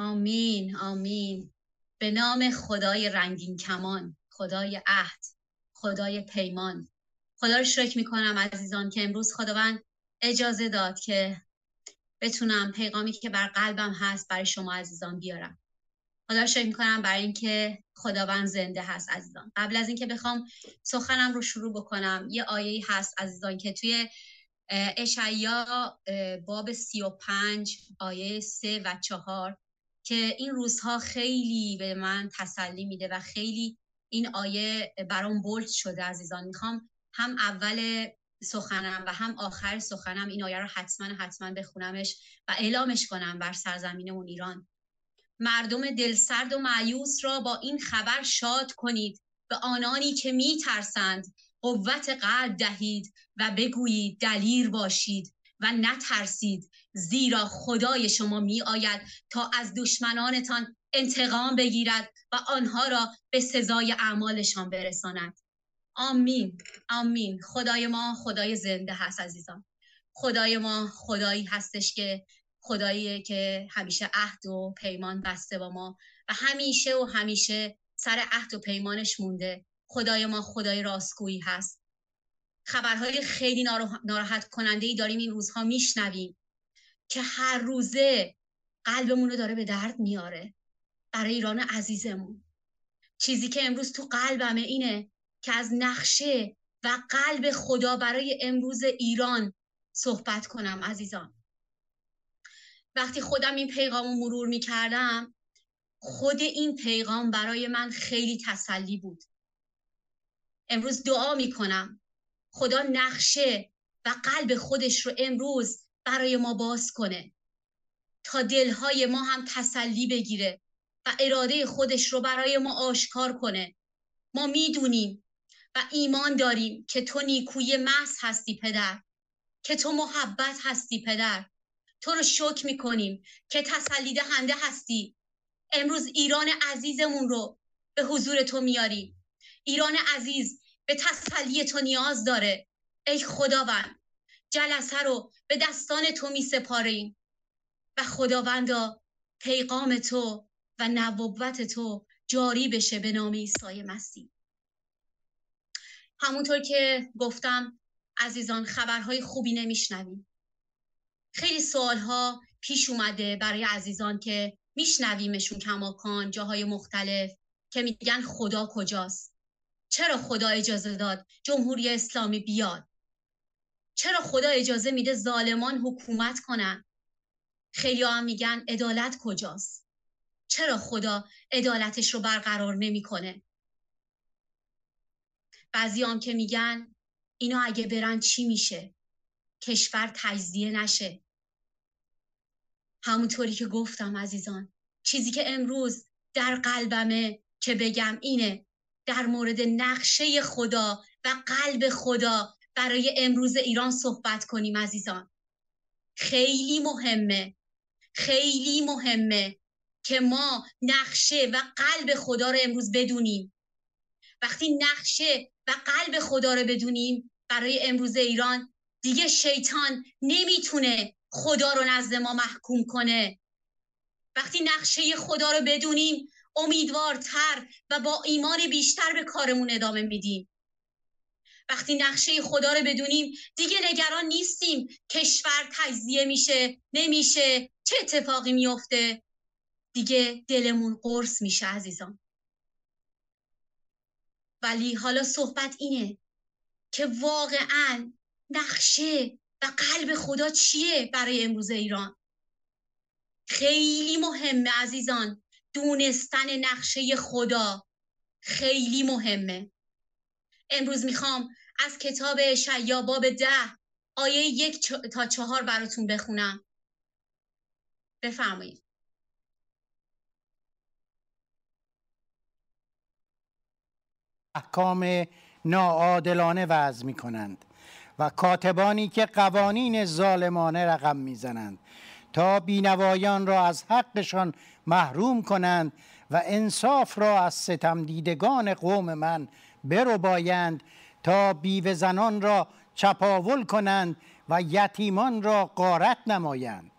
آمین آمین. به نام خدای رنگین کمان خدای عهد خدای پیمان. خدا رو شکر می‌کنم عزیزان که امروز خداوند اجازه داد که بتونم پیغامی که بر قلبم هست برای شما عزیزان بیارم. خدا رو شکر می‌کنم برای اینکه خداوند زنده هست عزیزان. قبل از اینکه بخوام سخنم رو شروع بکنم یه آیه هست عزیزان که توی اشعیا باب سی و پنج آیه سه و چهار که این روزها خیلی به من تسلی میده و خیلی این آیه برام بولد شده عزیزان. می‌خوام هم اول سخنم و هم آخر سخنم این آیه رو حتما حتما بخونمش و اعلامش کنم بر سرزمینمون ایران. مردم دلسرد و معیوس را با این خبر شاد کنید به آنانی که میترسند قوت قلب دهید و بگویید دلیر باشید. و نترسید. زیرا خدای شما می آید تا از دشمنانتان انتقام بگیرد و آنها را به سزای اعمالشان برساند. آمین. آمین. خدای ما خدای زنده هست عزیزان. خدای ما خدایی هستش که خدایی که همیشه عهد و پیمان بسته با ما و همیشه و همیشه سر عهد و پیمانش مونده. خدای ما خدای راستگویی هست. خبرهای خیلی ناراحت کننده ای داریم این روزها میشنویم که هر روزه قلبمون رو داره به درد میاره برای ایران عزیزمون. چیزی که امروز تو قلبمه اینه که از نقشه و قلب خدا برای امروز ایران صحبت کنم عزیزان. وقتی خودم این پیغام رو مرور می کردم خود این پیغام برای من خیلی تسلی بود. امروز دعا می کنم خدا نقشه و قلب خودش رو امروز برای ما باز کنه. تا دلهای ما هم تسلی بگیره و اراده خودش رو برای ما آشکار کنه. ما می‌دونیم و ایمان داریم که تو نیکوی محض هستی پدر. که تو محبت هستی پدر. تو رو شکر می‌کنیم که تسلی دهنده هستی. امروز ایران عزیزمون رو به حضور تو میاریم. ایران عزیز به تسلی تو نیاز داره. ای خداوند جلسه رو به دستان تو می سپاریم. و خداوندا پیغام تو و نبوت تو جاری بشه به نام عیسی مسیح. همونطور که گفتم عزیزان خبرهای خوبی نمیشنویم. خیلی سوالها پیش اومده برای عزیزان که میشنویمشون کماکان جاهای مختلف که میگن خدا کجاست. چرا خدا اجازه داد جمهوری اسلامی بیاد؟ چرا خدا اجازه میده ظالمان حکومت کنن؟ خیلی هم میگن عدالت کجاست؟ چرا خدا عدالتش رو برقرار نمی‌کنه؟ بعضی هم که میگن اینا اگه برن چی میشه؟ کشور تجزیه نشه. همونطوری که گفتم عزیزان چیزی که امروز در قلبمه که بگم اینه در مورد نقشه خدا و قلب خدا برای امروز ایران صحبت کنیم عزیزان. خیلی مهمه خیلی مهمه که ما نقشه و قلب خدا رو امروز بدونیم. وقتی نقشه و قلب خدا رو بدونیم برای امروز ایران دیگه شیطان نمی‌تونه خدا رو نزد ما محکوم کنه. وقتی نقشه خدا رو بدونیم امیدوارتر و با ایمان بیشتر به کارمون ادامه میدیم. وقتی نقشه خدا رو بدونیم دیگه نگران نیستیم کشور تجزیه میشه نمیشه چه اتفاقی میفته دیگه دلمون قرص میشه عزیزان. ولی حالا صحبت اینه که واقعا نقشه و قلب خدا چیه برای امروز ایران؟ خیلی مهمه عزیزان. دونستن نقشه خدا خیلی مهمه. امروز می‌خوام از کتاب شیا باب ده آیه یک تا چهار براتون بخونم. بفرمایید. احکام ناعادلانه وضع می کنند و کاتبانی که قوانین ظالمانه رقم می‌زنند تا بینوایان را از حقشان محروم کنند و انصاف را از ستم دیدگان قوم من برو بایند تا بیوه زنان را چپاول کنند و یتیمان را قارت نمایند.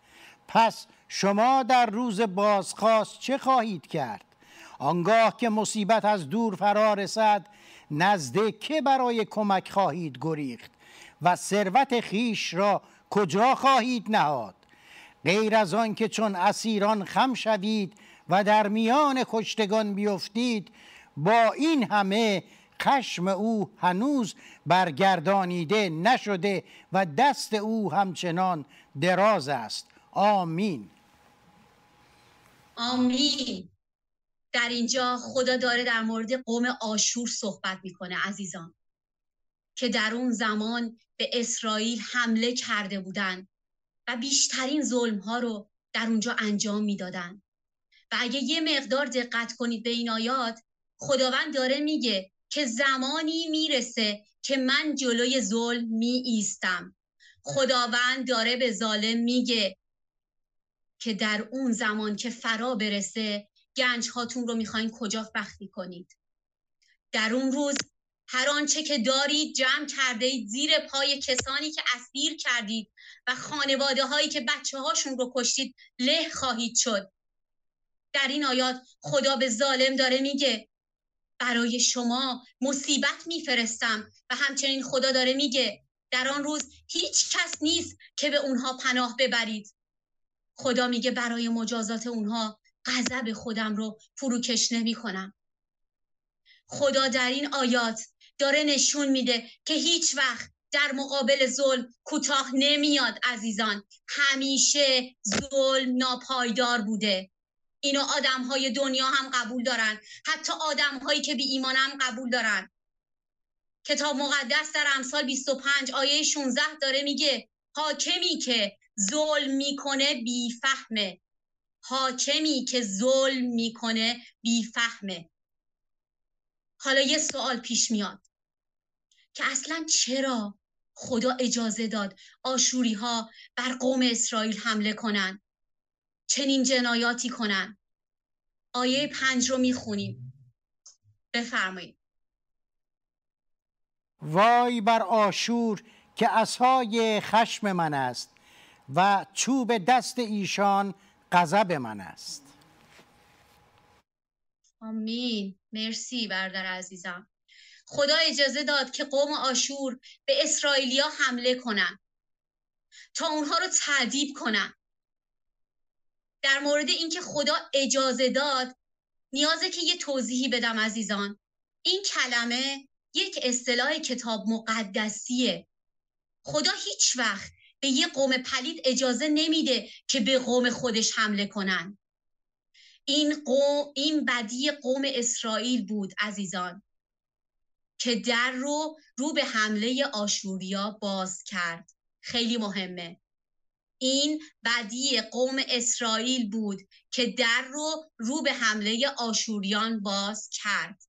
پس شما در روز بازخواست چه خواهید کرد؟ آنگاه که مصیبت از دور فرا رسد نزد که برای کمک خواهید گریخت؟ و ثروت خیش را کجا خواهید نهاد؟ غیر از آن که چون اسیران خم شوید و در میان کشتگان بیفتید با این همه خشم او هنوز برگردانیده نشده و دست او همچنان دراز است. آمین. آمین. در اینجا خدا داره در مورد قوم آشور صحبت می‌کنه عزیزان که در اون زمان به اسرائیل حمله کرده بودند. و بیشترین ظلم ها رو در اونجا انجام می‌دادن. و اگه یه مقدار دقت کنید به این آیات خداوند داره میگه که زمانی می‌رسه که من جلوی ظلم می ایستم خداوند داره به ظالم میگه که در اون زمان که فرا برسه گنج هاتون رو می‌خواین کجا وقتی کنید. در اون روز هر آنچه که دارید جمع کرده اید زیر پای کسانی که اسیر کردید و خانواده هایی که بچه هاشون رو کشتید له خواهید شد. در این آیات خدا به ظالم داره میگه برای شما مصیبت میفرستم. و همچنین خدا داره میگه در آن روز هیچ کس نیست که به اونها پناه ببرید. خدا میگه برای مجازات اونها غضب خودم رو فروکش نمی کنم خدا در این آیات داره نشون میده که هیچ وقت در مقابل ظلم کوتاه نمیاد عزیزان. همیشه ظلم ناپایدار بوده. اینو آدم های دنیا هم قبول دارن. حتی آدم هایی که بی ایمان هم قبول دارن. کتاب مقدس در امثال 25 آیه 16 داره میگه حاکمی که ظلم می‌کنه بیفهمه. حاکمی که ظلم می‌کنه بیفهمه. حالا یه سوال پیش میاد. که اصلا چرا خدا اجازه داد آشوری ها بر قوم اسرائیل حمله کنن؟ چنین جنایاتی کنن؟ آیه پنج رو می‌خونیم. بفرمایید. وای بر آشور که اسای خشم من است و چوب دست ایشان غضب من است. آمین. مرسی بردر عزیزم. خدا اجازه داد که قوم آشور به اسرائیلیا حمله کنن. تا اونها رو تعذیب کنن. در مورد اینکه خدا اجازه داد نیازه که یه توضیحی بدم عزیزان. این کلمه یک اصطلاح کتاب مقدسیه. خدا هیچ وقت به یه قوم پلید اجازه نمیده که به قوم خودش حمله کنن. این قوم این بدی قوم اسرائیل بود عزیزان که در رو رو به حمله آشوریا باز کرد. خیلی مهمه. این بدی قوم اسرائیل بود که در رو رو به حمله آشوریان باز کرد.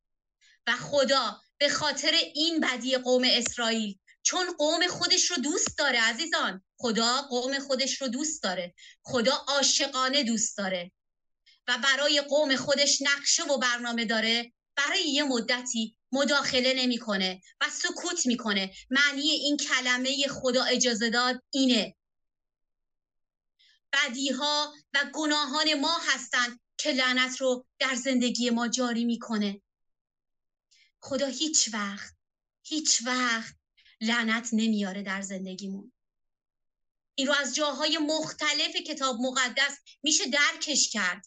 و خدا به خاطر این بدی قوم اسرائیل چون قوم خودش رو دوست داره عزیزان. خدا قوم خودش رو دوست داره. خدا عاشقانه دوست داره. برای قوم خودش نقشه و برنامه داره برای یه مدتی مداخله نمی‌کنه و سکوت می‌کنه. معنی این کلمه خدا اجازه داد اینه. بدیها و گناهان ما هستند که لعنت رو در زندگی ما جاری می‌کنه. خدا هیچ وقت هیچ وقت لعنت نمیاره در زندگیمون. این رو از جاهای مختلف کتاب مقدس میشه درکش کرد.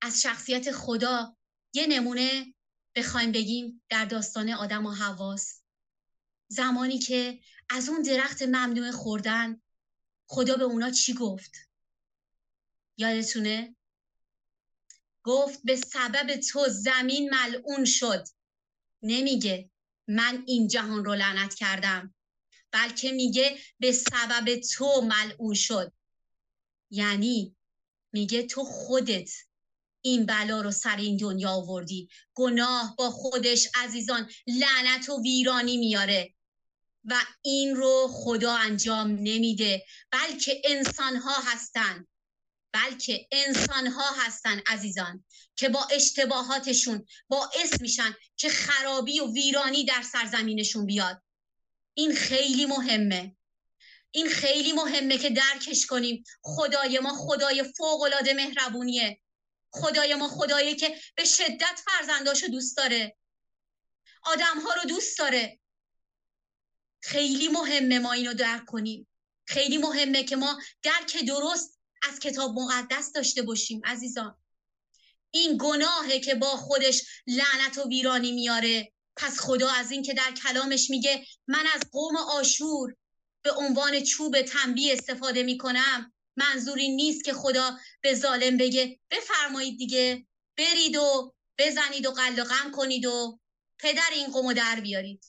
از شخصیت خدا یه نمونه بخوایم بگیم در داستان آدم و حواس. زمانی که از اون درخت ممنوع خوردن خدا به اونا چی گفت؟ یادتونه؟ گفت به سبب تو زمین ملعون شد. نمیگه من این جهان رو لعنت کردم بلکه میگه به سبب تو ملعون شد. یعنی میگه تو خودت این بلا رو سر این دنیا آوردی. گناه با خودش عزیزان لعنت و ویرانی میاره. و این رو خدا انجام نمیده. بلکه انسان ها هستن. بلکه انسان ها هستن عزیزان که با اشتباهاتشون باعث میشن که خرابی و ویرانی در سرزمینشون بیاد. این خیلی مهمه. این خیلی مهمه که درکش کنیم. خدای ما خدای فوق العاده مهربونیه. خدای ما خدایی که به شدت فرزنداشو دوست داره. آدم ها رو دوست داره. خیلی مهمه ما اینو درک کنیم. خیلی مهمه که ما درک درست از کتاب مقدس داشته باشیم عزیزان. این گناهه که با خودش لعنت و ویرانی میاره. پس خدا از این که در کلامش میگه من از قوم آشور به عنوان چوب تنبیه استفاده می‌کنم منظوری نیست که خدا به ظالم بگه بفرمایید دیگه برید و بزنید و قل غم کنید و پدر این قوم در بیارید.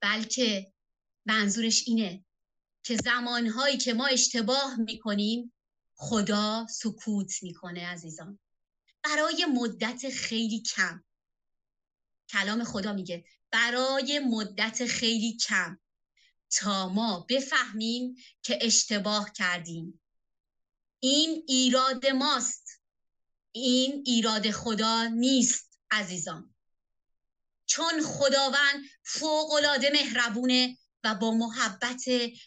بلکه منظورش اینه که زمانهایی که ما اشتباه می‌کنیم خدا سکوت می‌کنه عزیزان. برای مدت خیلی کم. کلام خدا میگه برای مدت خیلی کم. تا ما بفهمیم که اشتباه کردیم. این ایراد ماست. این ایراد خدا نیست عزیزان. چون خداوند فوقالعاده مهربونه و با محبت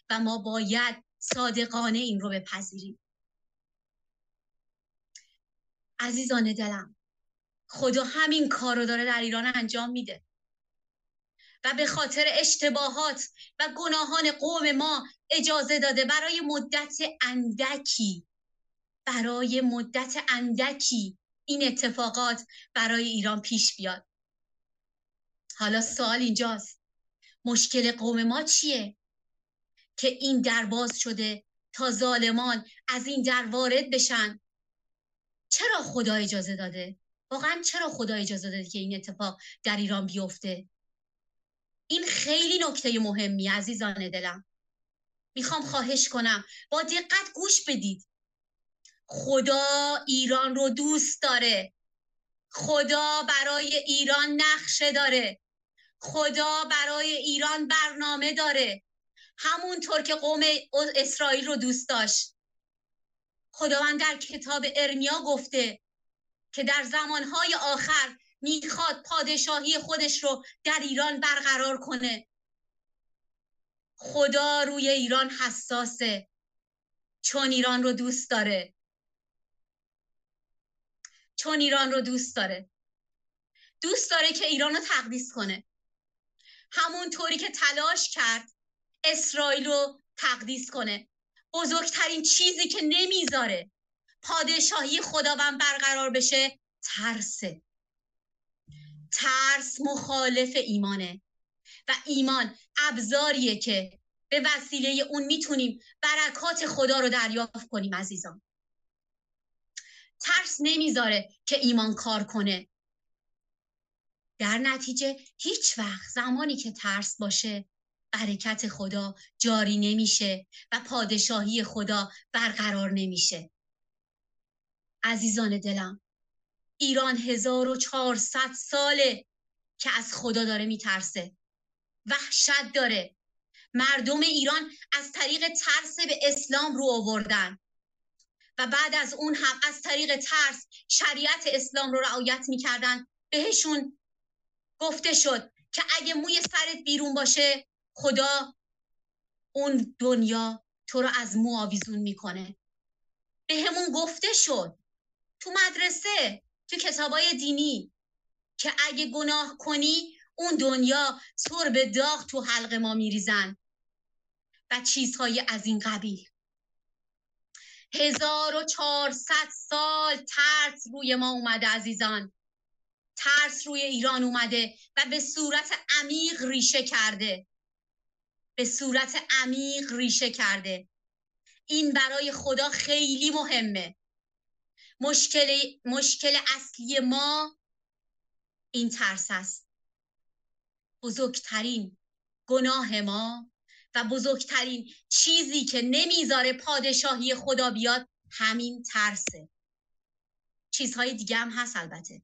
و ما باید صادقانه این رو بپذیریم. عزیزان دلم خدا همین کار رو داره در ایران انجام میده. و به خاطر اشتباهات و گناهان قوم ما اجازه داده برای مدت اندکی برای مدت اندکی این اتفاقات برای ایران پیش بیاد. حالا سوال اینجاست مشکل قوم ما چیه که این در باز شده تا ظالمان از این در وارد بشن؟ چرا خدا اجازه داده؟ واقعا چرا خدا اجازه داده که این اتفاق در ایران بیفته؟ این خیلی نکته مهمی عزیزان دلم. می‌خوام خواهش کنم. با دقت گوش بدید. خدا ایران رو دوست داره. خدا برای ایران نقشه داره. خدا برای ایران برنامه داره. همونطور که قوم اسرائیل رو دوست داشت. خداوند در کتاب ارمیا گفته که در زمانهای آخر می‌خواد پادشاهی خودش رو در ایران برقرار کنه. خدا روی ایران حساسه چون ایران رو دوست داره. چون ایران رو دوست داره. دوست داره که ایران رو تقدیس کنه. همونطوری که تلاش کرد اسرائیل رو تقدیس کنه. بزرگترین چیزی که نمی‌ذاره پادشاهی خداوند برقرار بشه ترسه. ترس مخالف ایمانه. و ایمان ابزاریه که به وسیله اون می‌تونیم برکات خدا رو دریافت کنیم عزیزان. ترس نمی‌ذاره که ایمان کار کنه. در نتیجه هیچ وقت زمانی که ترس باشه برکت خدا جاری نمیشه و پادشاهی خدا برقرار نمیشه. عزیزان دلم ایران 1400 ساله که از خدا داره میترسه. وحشت داره. مردم ایران از طریق ترس به اسلام رو آوردن. و بعد از اون هم از طریق ترس شریعت اسلام رو رعایت می‌کردن. بهشون گفته شد که اگه موی سرت بیرون باشه خدا اون دنیا تو رو از مو آویزون می‌کنه. به همون گفته شد. تو مدرسه تو کتابای دینی که اگه گناه کنی اون دنیا طور به داغ تو حلق ما میریزن و چیزهای از این قبیل. هزار و چهارصد سال ترس روی ما اومده عزیزان. ترس روی ایران اومده و به صورت عمیق ریشه کرده. به صورت عمیق ریشه کرده. این برای خدا خیلی مهمه. مشکل, مشکل اصلی ما این ترس است. بزرگترین گناه ما و بزرگترین چیزی که نمی‌ذاره پادشاهی خدا بیاد همین ترسه. چیزهای دیگه هم هست البته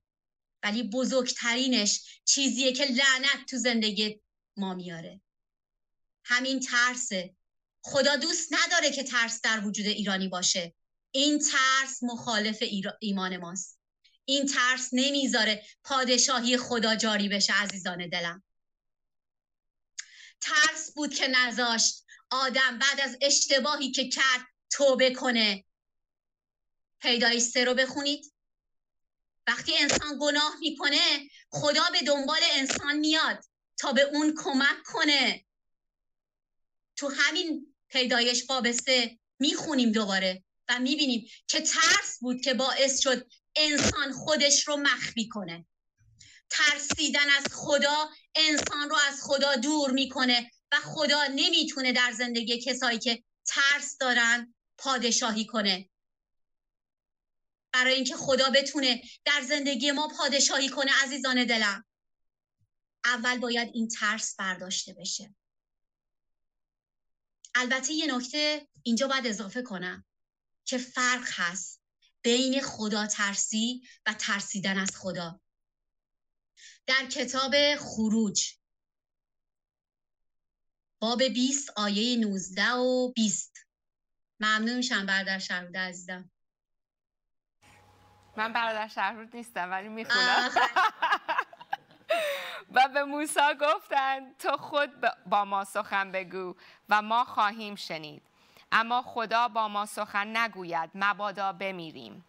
ولی بزرگترینش چیزیه که لعنت تو زندگی ما میاره. همین ترسه. خدا دوست نداره که ترس در وجود ایرانی باشه. این ترس مخالف ایمان ماست. این ترس نمی‌ذاره پادشاهی خدا جاری بشه عزیزان دلم. ترس بود که نذاشت آدم بعد از اشتباهی که کرد توبه کنه. پیدایش سه رو بخونید. وقتی انسان گناه می‌کنه خدا به دنبال انسان میاد تا به اون کمک کنه. تو همین پیدایش باب سه می‌خونیم دوباره. و می‌بینیم که ترس بود که باعث شد انسان خودش رو مخفی کنه. ترسیدن از خدا انسان رو از خدا دور می‌کنه و خدا نمی‌تونه در زندگی کسایی که ترس دارن پادشاهی کنه. برای اینکه خدا بتونه در زندگی ما پادشاهی کنه عزیزان دلم. اول باید این ترس برداشته بشه. البته یه نکته اینجا باید اضافه کنم. که فرق هست بین خدا ترسی و ترسیدن از خدا. در کتاب خروج باب 20 آیه 19 و 20 ممنون میشم برادر شهرود عزیزم. من برادر شهرود نیستم ولی می‌خونم. و به موسی گفتند تو خود با ما سخن بگو و ما خواهیم شنید. اما خدا با ما سخن نگوید مبادا بمیریم.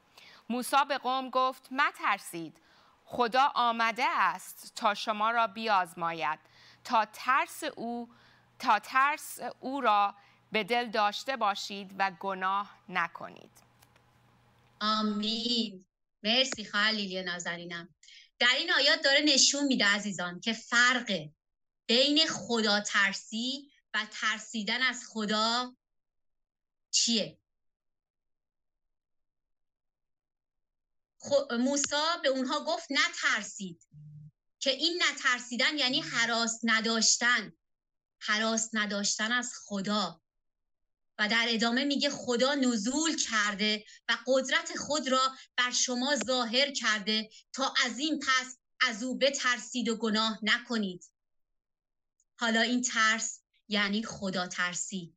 موسی به قوم گفت مترسید خدا آمده است تا شما را بیازماید تا ترس او تا ترس او را به دل داشته باشید و گناه نکنید. آمین. مرسی خواهر نازنینم. در این آیات داره نشون میده عزیزان که فرق بین خدا ترسی و ترسیدن از خدا چیه؟ موسا به اونها گفت نترسید. که این نترسیدن یعنی حراس نداشتن. حراس نداشتن از خدا. و در ادامه میگه خدا نزول کرده و قدرت خود را بر شما ظاهر کرده تا از این پس از او بترسید و گناه نکنید. حالا این ترس یعنی خدا ترسی.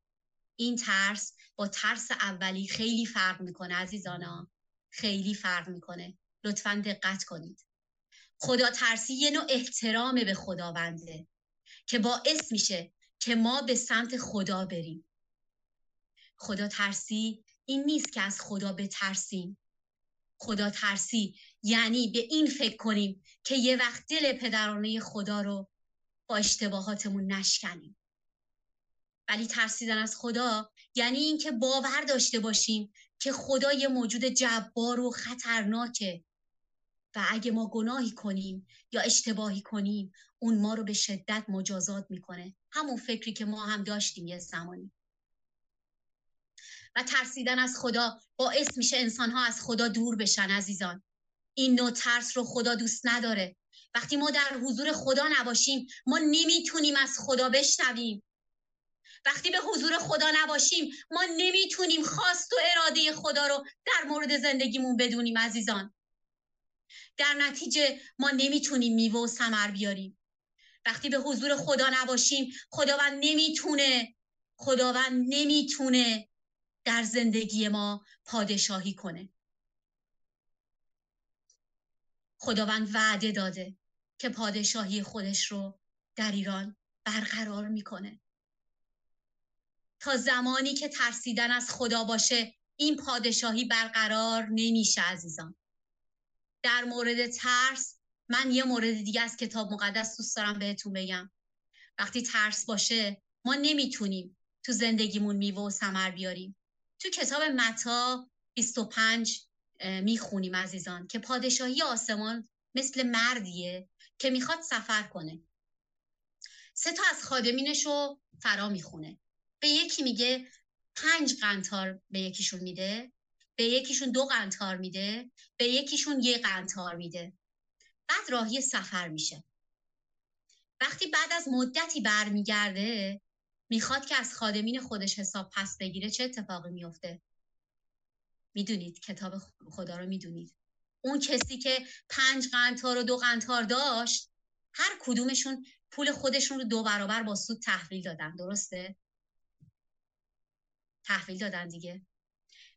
این ترس با ترس اولی خیلی فرق می‌کنه عزیزانا. خیلی فرق می‌کنه. لطفا دقت کنید. خدا ترسی یه نوع احترام به خداونده که باعث میشه که ما به سمت خدا بریم. خدا ترسی این نیست که از خدا بترسیم. خدا ترسی یعنی به این فکر کنیم که یه وقت دل پدرانه خدا رو با اشتباهاتمون نشکنیم. ولی ترسیدن از خدا یعنی اینکه باور داشته باشیم که خدا یه موجود جبار و خطرناکه. و اگه ما گناهی کنیم یا اشتباهی کنیم اون ما رو به شدت مجازات می‌کنه. همون فکری که ما هم داشتیم یه زمانی. و ترسیدن از خدا باعث میشه انسان ها از خدا دور بشن عزیزان. این نوع ترس رو خدا دوست نداره. وقتی ما در حضور خدا نباشیم ما نمی‌تونیم از خدا بشنویم. وقتی به حضور خدا نباشیم ما نمی‌تونیم خواست و اراده خدا رو در مورد زندگیمون بدونیم عزیزان. در نتیجه ما نمی‌تونیم میوه و ثمر بیاریم. وقتی به حضور خدا نباشیم خداوند نمی‌تونه خداوند نمی‌تونه در زندگی ما پادشاهی کنه. خداوند وعده داده که پادشاهی خودش رو در ایران برقرار می‌کنه. تا زمانی که ترسیدن از خدا باشه این پادشاهی برقرار نمیشه عزیزان. در مورد ترس من یه مورد دیگه از کتاب مقدس دوست دارم بهتون بگم. وقتی ترس باشه ما نمی‌تونیم تو زندگیمون میوه و ثمر بیاریم. تو کتاب متا 25 می‌خونیم عزیزان که پادشاهی آسمان مثل مردیه که می‌خواد سفر کنه. سه تا از خادمینش رو فرا می‌خونه. به یکی میگه پنج قنتار به یکیشون میده به یکیشون دو قنتار میده به یکیشون یه قنتار میده. بعد راهی سفر میشه. وقتی بعد از مدتی برمیگرده می‌خواد که از خادمین خودش حساب پس بگیره چه اتفاقی میفته می‌دونید کتاب خدا رو می‌دونید. اون کسی که پنج قنتار و دو قنتار داشت هر کدومشون پول خودشون رو دو برابر با سود تحویل دادن درسته؟ تحویل دادن دیگه.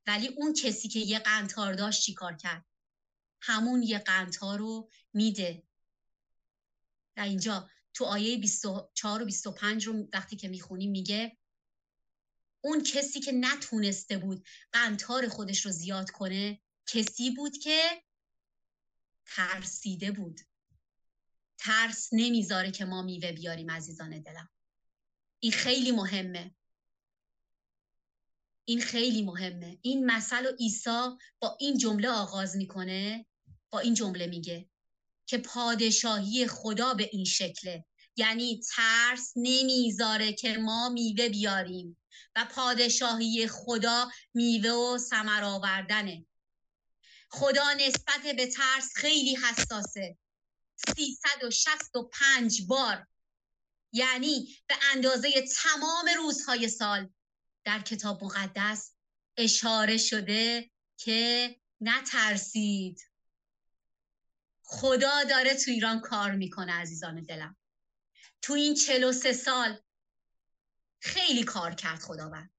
ولی اون کسی که یه قنتار داشت چیکار کرد؟ همون یه قنتار رو میده. در اینجا تو آیه 24 و 25 رو وقتی که می‌خونیم میگه اون کسی که نتونسته بود قنتار خودش رو زیاد کنه کسی بود که ترسیده بود. ترس نمی‌ذاره که ما میوه بیاریم عزیزان دلم. این خیلی مهمه. این خیلی مهمه. این مسئله و عیسی با این جمله آغاز می‌کنه با این جمله میگه که پادشاهی خدا به این شکله. یعنی ترس نمی‌ذاره که ما میوه بیاریم و پادشاهی خدا میوه و ثمر آوردنه. خدا نسبت به ترس خیلی حساسه. 365 بار یعنی به اندازه تمام روزهای سال در کتاب مقدس اشاره شده که نترسید. خدا داره تو ایران کار می‌کنه عزیزان دلم. تو این 43 سال خیلی کار کرد خداوند.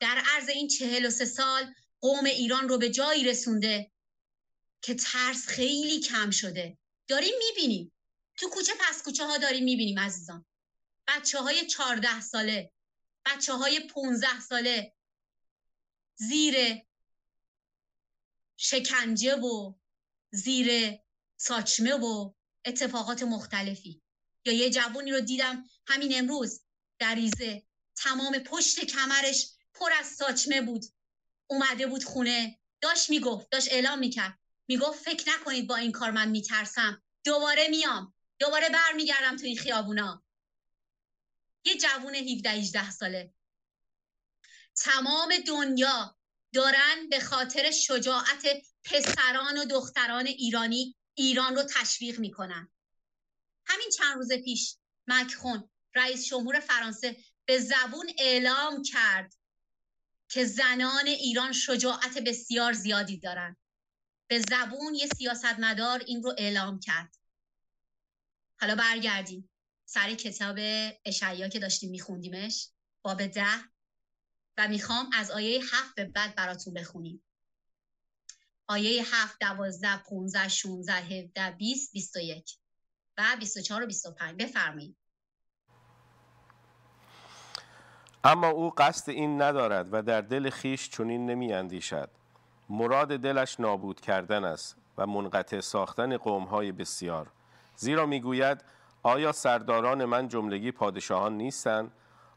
در عرض این 43 سال قوم ایران رو به جایی رسونده که ترس خیلی کم شده. داریم می‌بینیم. تو کوچه پس کوچه ها داریم می‌بینیم عزیزان. بچه های چارده ساله بچه های پونزه ساله زیر شکنجه و زیر ساچمه و اتفاقات مختلفی. یا یه جوونی رو دیدم همین امروز در ریزه تمام پشت کمرش پر از ساچمه بود. اومده بود خونه. داشت می‌گفت داشت اعلام می‌کرد. می‌گفت فکر نکنید با این کار من میترسم. دوباره میام. دوباره برمیگردم تو این خیابونا. یه جوون 17 18 ساله. تمام دنیا دارن به خاطر شجاعت پسران و دختران ایرانی ایران رو تشویق می‌کنن. همین چند روز پیش مکخون رئیس جمهور فرانسه به زبون اعلام کرد که زنان ایران شجاعت بسیار زیادی دارن. به زبون یه سیاستمدار این رو اعلام کرد. حالا برگردیم. سر کتاب اشعیا که داشتیم میخوندیمش باب ده. و می‌خوام از آیه هفت به بعد براتون بخونیم. آیه هفت دوازده پونزه شونزه هفده بیست بیست و یک. و بیست و چهار و بیست و پنج. بفرمایید. اما او قصد این ندارد و در دل خیش چنین نمی اندیشد مراد دلش نابود کردن است و منقطع ساختن قومهای بسیار. زیرا می‌گوید آیا سرداران من جملگی پادشاهان نیستند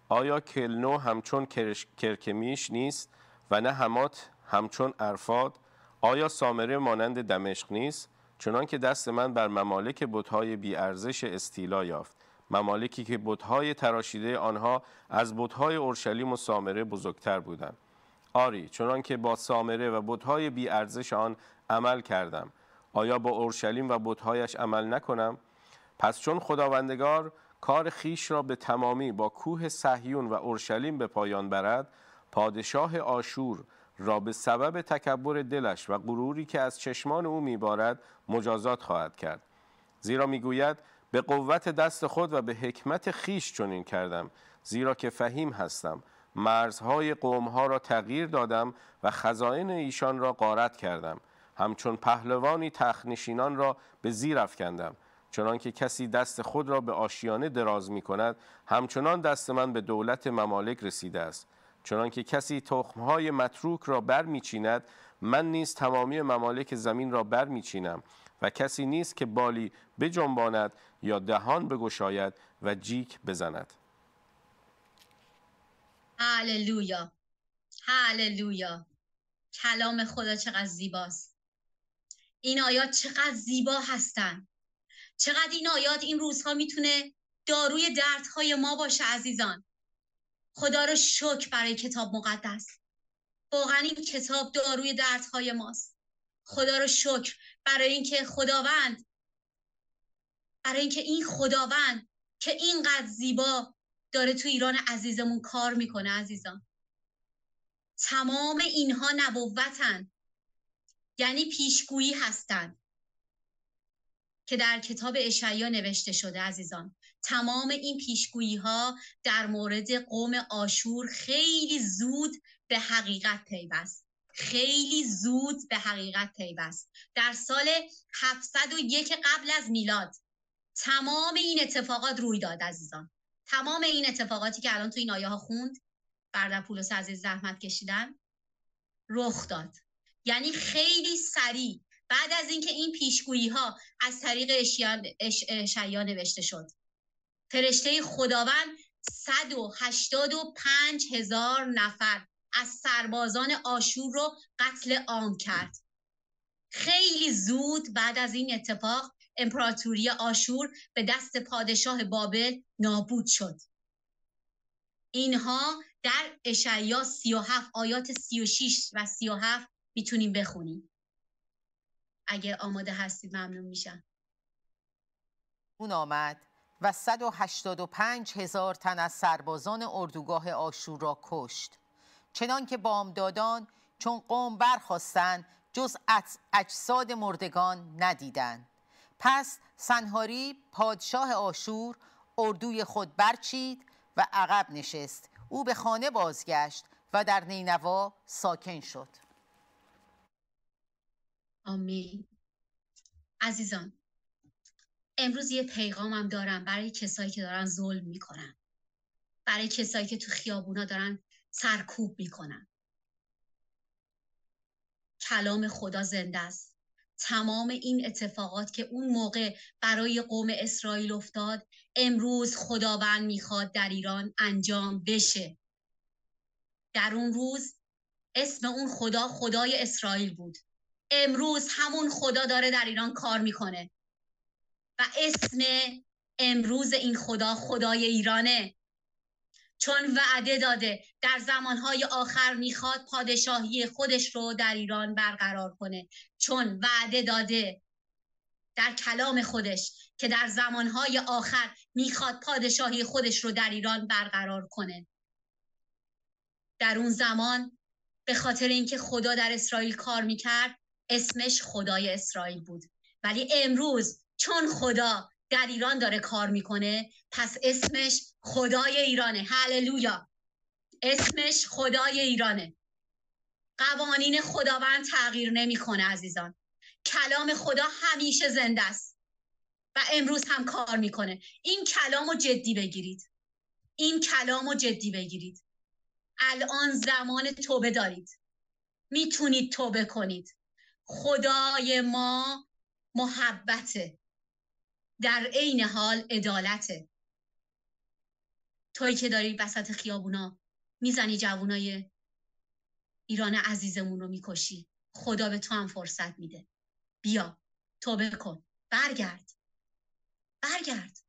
آیا کلنو همچون کرکمیش نیست و نه همات همچون ارفاد آیا سامره مانند دمشق نیست؟ چنان که دست من بر ممالک بتهای بیارزش استیلا یافت. ممالکی که بتهای تراشیده آنها از بتهای اورشلیم و سامره بزرگتر بودند. آری چنان که با سامره و بتهای بیارزش آن عمل کردم. آیا با اورشلیم و بتهایش عمل نکنم؟ پس چون خداوندگار کار خیش را به تمامی با کوه صهیون و اورشلیم به پایان برد پادشاه آشور را به سبب تکبر دلش و غروری که از چشمان او میبارد مجازات خواهد کرد. زیرا می‌گوید به قوت دست خود و به حکمت خیش چنین کردم زیرا که فهیم هستم. مرزهای قومها را تغییر دادم و خزائن ایشان را غارت کردم. همچون پهلوانی تخنشینان را به زیر افکندم. چنان که کسی دست خود را به آشیانه دراز می کند همچنان دست من به دولت ممالک رسیده است. چنان که کسی تخمهای متروک را بر می چیند من نیز تمامی ممالک زمین را بر می چینم و کسی نیست که بالی بجنباند یا دهان بگشاید و جیک بزند. هللویا. هللویا. کلام خدا چقدر زیباست. این آیات چقدر زیبا هستن. چقدر این آیات این روزها می‌تونه داروی دردهای ما باشه عزیزان. خدا رو شکر برای کتاب مقدس. واقعا این کتاب داروی دردهای ماست. خدا رو شکر برای اینکه خداوند برای اینکه این خداوند که اینقدر زیبا داره تو ایران عزیزمون کار می‌کنه عزیزان. تمام اینها نبوتن یعنی پیشگویی هستند که در کتاب اشعیا نوشته شده عزیزان. تمام این پیشگویی ها در مورد قوم آشور خیلی زود به حقیقت پیوست. خیلی زود به حقیقت پیوست. در سال 701 قبل از میلاد تمام این اتفاقات روی داد عزیزان. تمام این اتفاقاتی که الان تو این آیه ها خوند برادر پولس عزیز زحمت کشیدن رخ داد. یعنی خیلی سریع بعد از اینکه این پیشگویی ها از طریق اشعیا نوشته شد. فرشته خداوند 185 هزار نفر از سربازان آشور رو قتل عام کرد. خیلی زود بعد از این اتفاق امپراتوری آشور به دست پادشاه بابل نابود شد. اینها در اشعیا 37 آیات 36 و 37 می‌تونیم بخونیم. اگه آماده هستید ممنون میشم. اون آمد و 185 هزار تن از سربازان اردوگاه آشور را کشت. چنان که بامدادان چون قوم برخواستند جز اجساد مردگان ندیدند. پس سنهاری پادشاه آشور اردوی خود برچید و عقب نشست. او به خانه بازگشت و در نینوا ساکن شد. آمین عزیزان امروز یه پیغامم دارم برای کسایی که دارن ظلم می‌کنن. برای کسایی که تو خیابونا دارن سرکوب می‌کنن. کلام خدا زنده است. تمام این اتفاقات که اون موقع برای قوم اسرائیل افتاد امروز خداوند می‌خواد در ایران انجام بشه. در اون روز اسم اون خدا خدای اسرائیل بود. امروز همون خدا داره در ایران کار می‌کنه. و اسم امروز این خدا خدای ایرانه. چون وعده داده در زمانهای آخر می‌خواد پادشاهی خودش رو در ایران برقرار کنه. چون وعده داده در کلام خودش که در زمانهای آخر می‌خواد پادشاهی خودش رو در ایران برقرار کنه. در اون زمان به خاطر اینکه خدا در اسرائیل کار می‌کرد اسمش خدای اسرائیل بود. ولی امروز چون خدا در ایران داره کار می‌کنه پس اسمش خدای ایرانه. هللویا اسمش خدای ایرانه. قوانین خداوند تغییر نمی‌کنه عزیزان. کلام خدا همیشه زنده است و امروز هم کار می‌کنه. این کلام رو جدی بگیرید. این کلام رو جدی بگیرید. الان زمان توبه دارید. می‌تونید توبه کنید. خدای ما محبته. در عین حال عدالته. توی که داری وسط خیابونا می‌زنی جوونای ایران عزیزمون رو می‌کشی. خدا به تو هم فرصت میده. بیا توبه کن. برگرد. برگرد.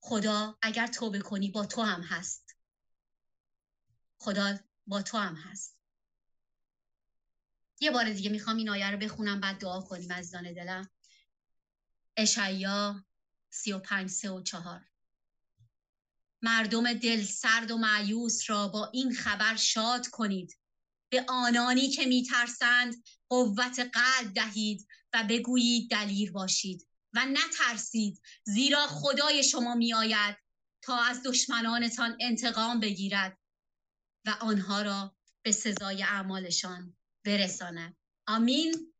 خدا اگر توبه کنی با تو هم هست. خدا با تو هم هست. یه بار دیگه می‌خوام این آیه رو بخونم بعد دعا کنیم از دلم. اشعیا سی و پنج سه و چهار. مردم دل سرد و معیوس را با این خبر شاد کنید. به آنانی که میترسند قوت قلب دهید و بگویید دلیر باشید و نترسید زیرا خدای شما میآید تا از دشمنانتان انتقام بگیرد و آنها را به سزای اعمالشان برساند آمین.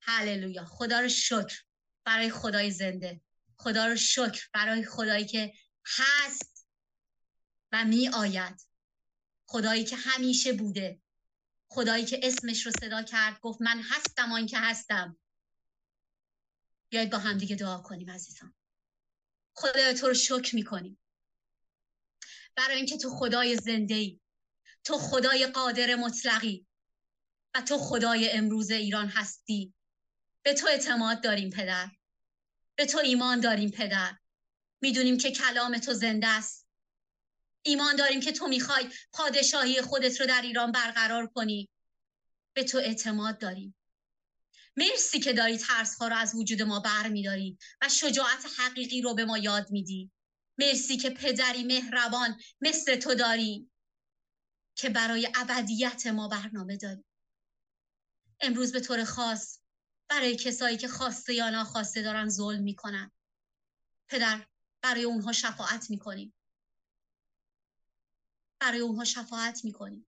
هللویا. خدا رو شکر برای خدای زنده. خدا رو شکر برای خدایی که هست و می آید خدایی که همیشه بوده. خدایی که اسمش رو صدا کرد گفت من هستم آن که هستم. بیاید با هم دیگه دعا کنیم عزیزان. خدای تو رو شکر می‌کنیم. برای اینکه تو خدای زنده ای. تو خدای قادر مطلقی. و تو خدای امروز ایران هستی. به تو اعتماد داریم پدر. به تو ایمان داریم پدر. می‌دونیم که کلام تو زنده است. ایمان داریم که تو می‌خوای پادشاهی خودت رو در ایران برقرار کنی. به تو اعتماد داریم. مرسی که داری ترس ها رو از وجود ما بر میداری و شجاعت حقیقی رو به ما یاد میدی. مرسی که پدری مهربان مثل تو داریم که برای ابدیت ما برنامه داری. امروز به طور خاص برای کسایی که خواسته یا ناخواسته دارن ظلم می‌کنن. پدر برای اونها شفاعت می‌کنیم. برای اونها شفاعت می‌کنیم.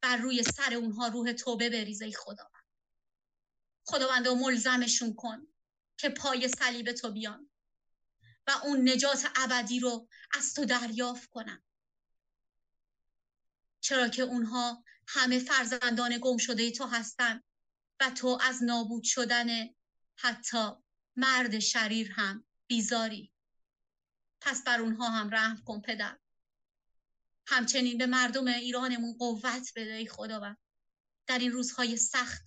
بر روی سر اونها روح توبه بریزه ای خداوند خداوند و ملزمشون کن که پای صلیب تو بیان و اون نجات ابدی رو از تو دریافت کنم چرا که اونها همه فرزندان گم شده تو هستند و تو از نابود شدن حتی مرد شریر هم بیزاری. پس بر اونها هم رحم کن پدر. همچنین به مردم ایرانمون قوت بده ای خداوند. در این روزهای سخت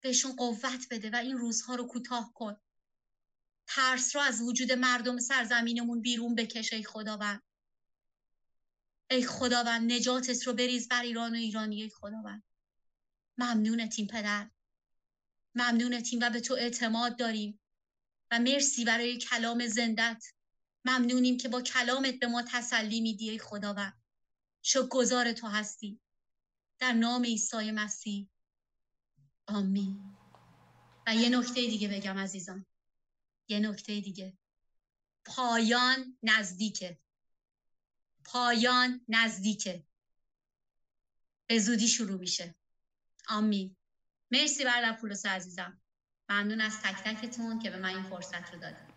بهشون قوت بده و این روزها رو کوتاه کن. ترس رو از وجود مردم سرزمینمون بیرون بکش ای خداوند. ای خداوند نجاتت رو بریز بر ایران و ایرانی ای خداوند. ممنونتیم پدر. ممنونتیم و به تو اعتماد داریم. و مرسی برای کلام زندت. ممنونیم که با کلامت به ما تسلی میدی ای خداوند. گذار تو هستی. در نام عیسی مسیح. آمین. و یه نکته دیگه بگم عزیزان. یه نکته دیگه. پایان نزدیکه. پایان نزدیکه. به زودی شروع میشه. آمین مرسی برادر پولس عزیزم. ممنون از تک تکتون که به من این فرصت رو دادید.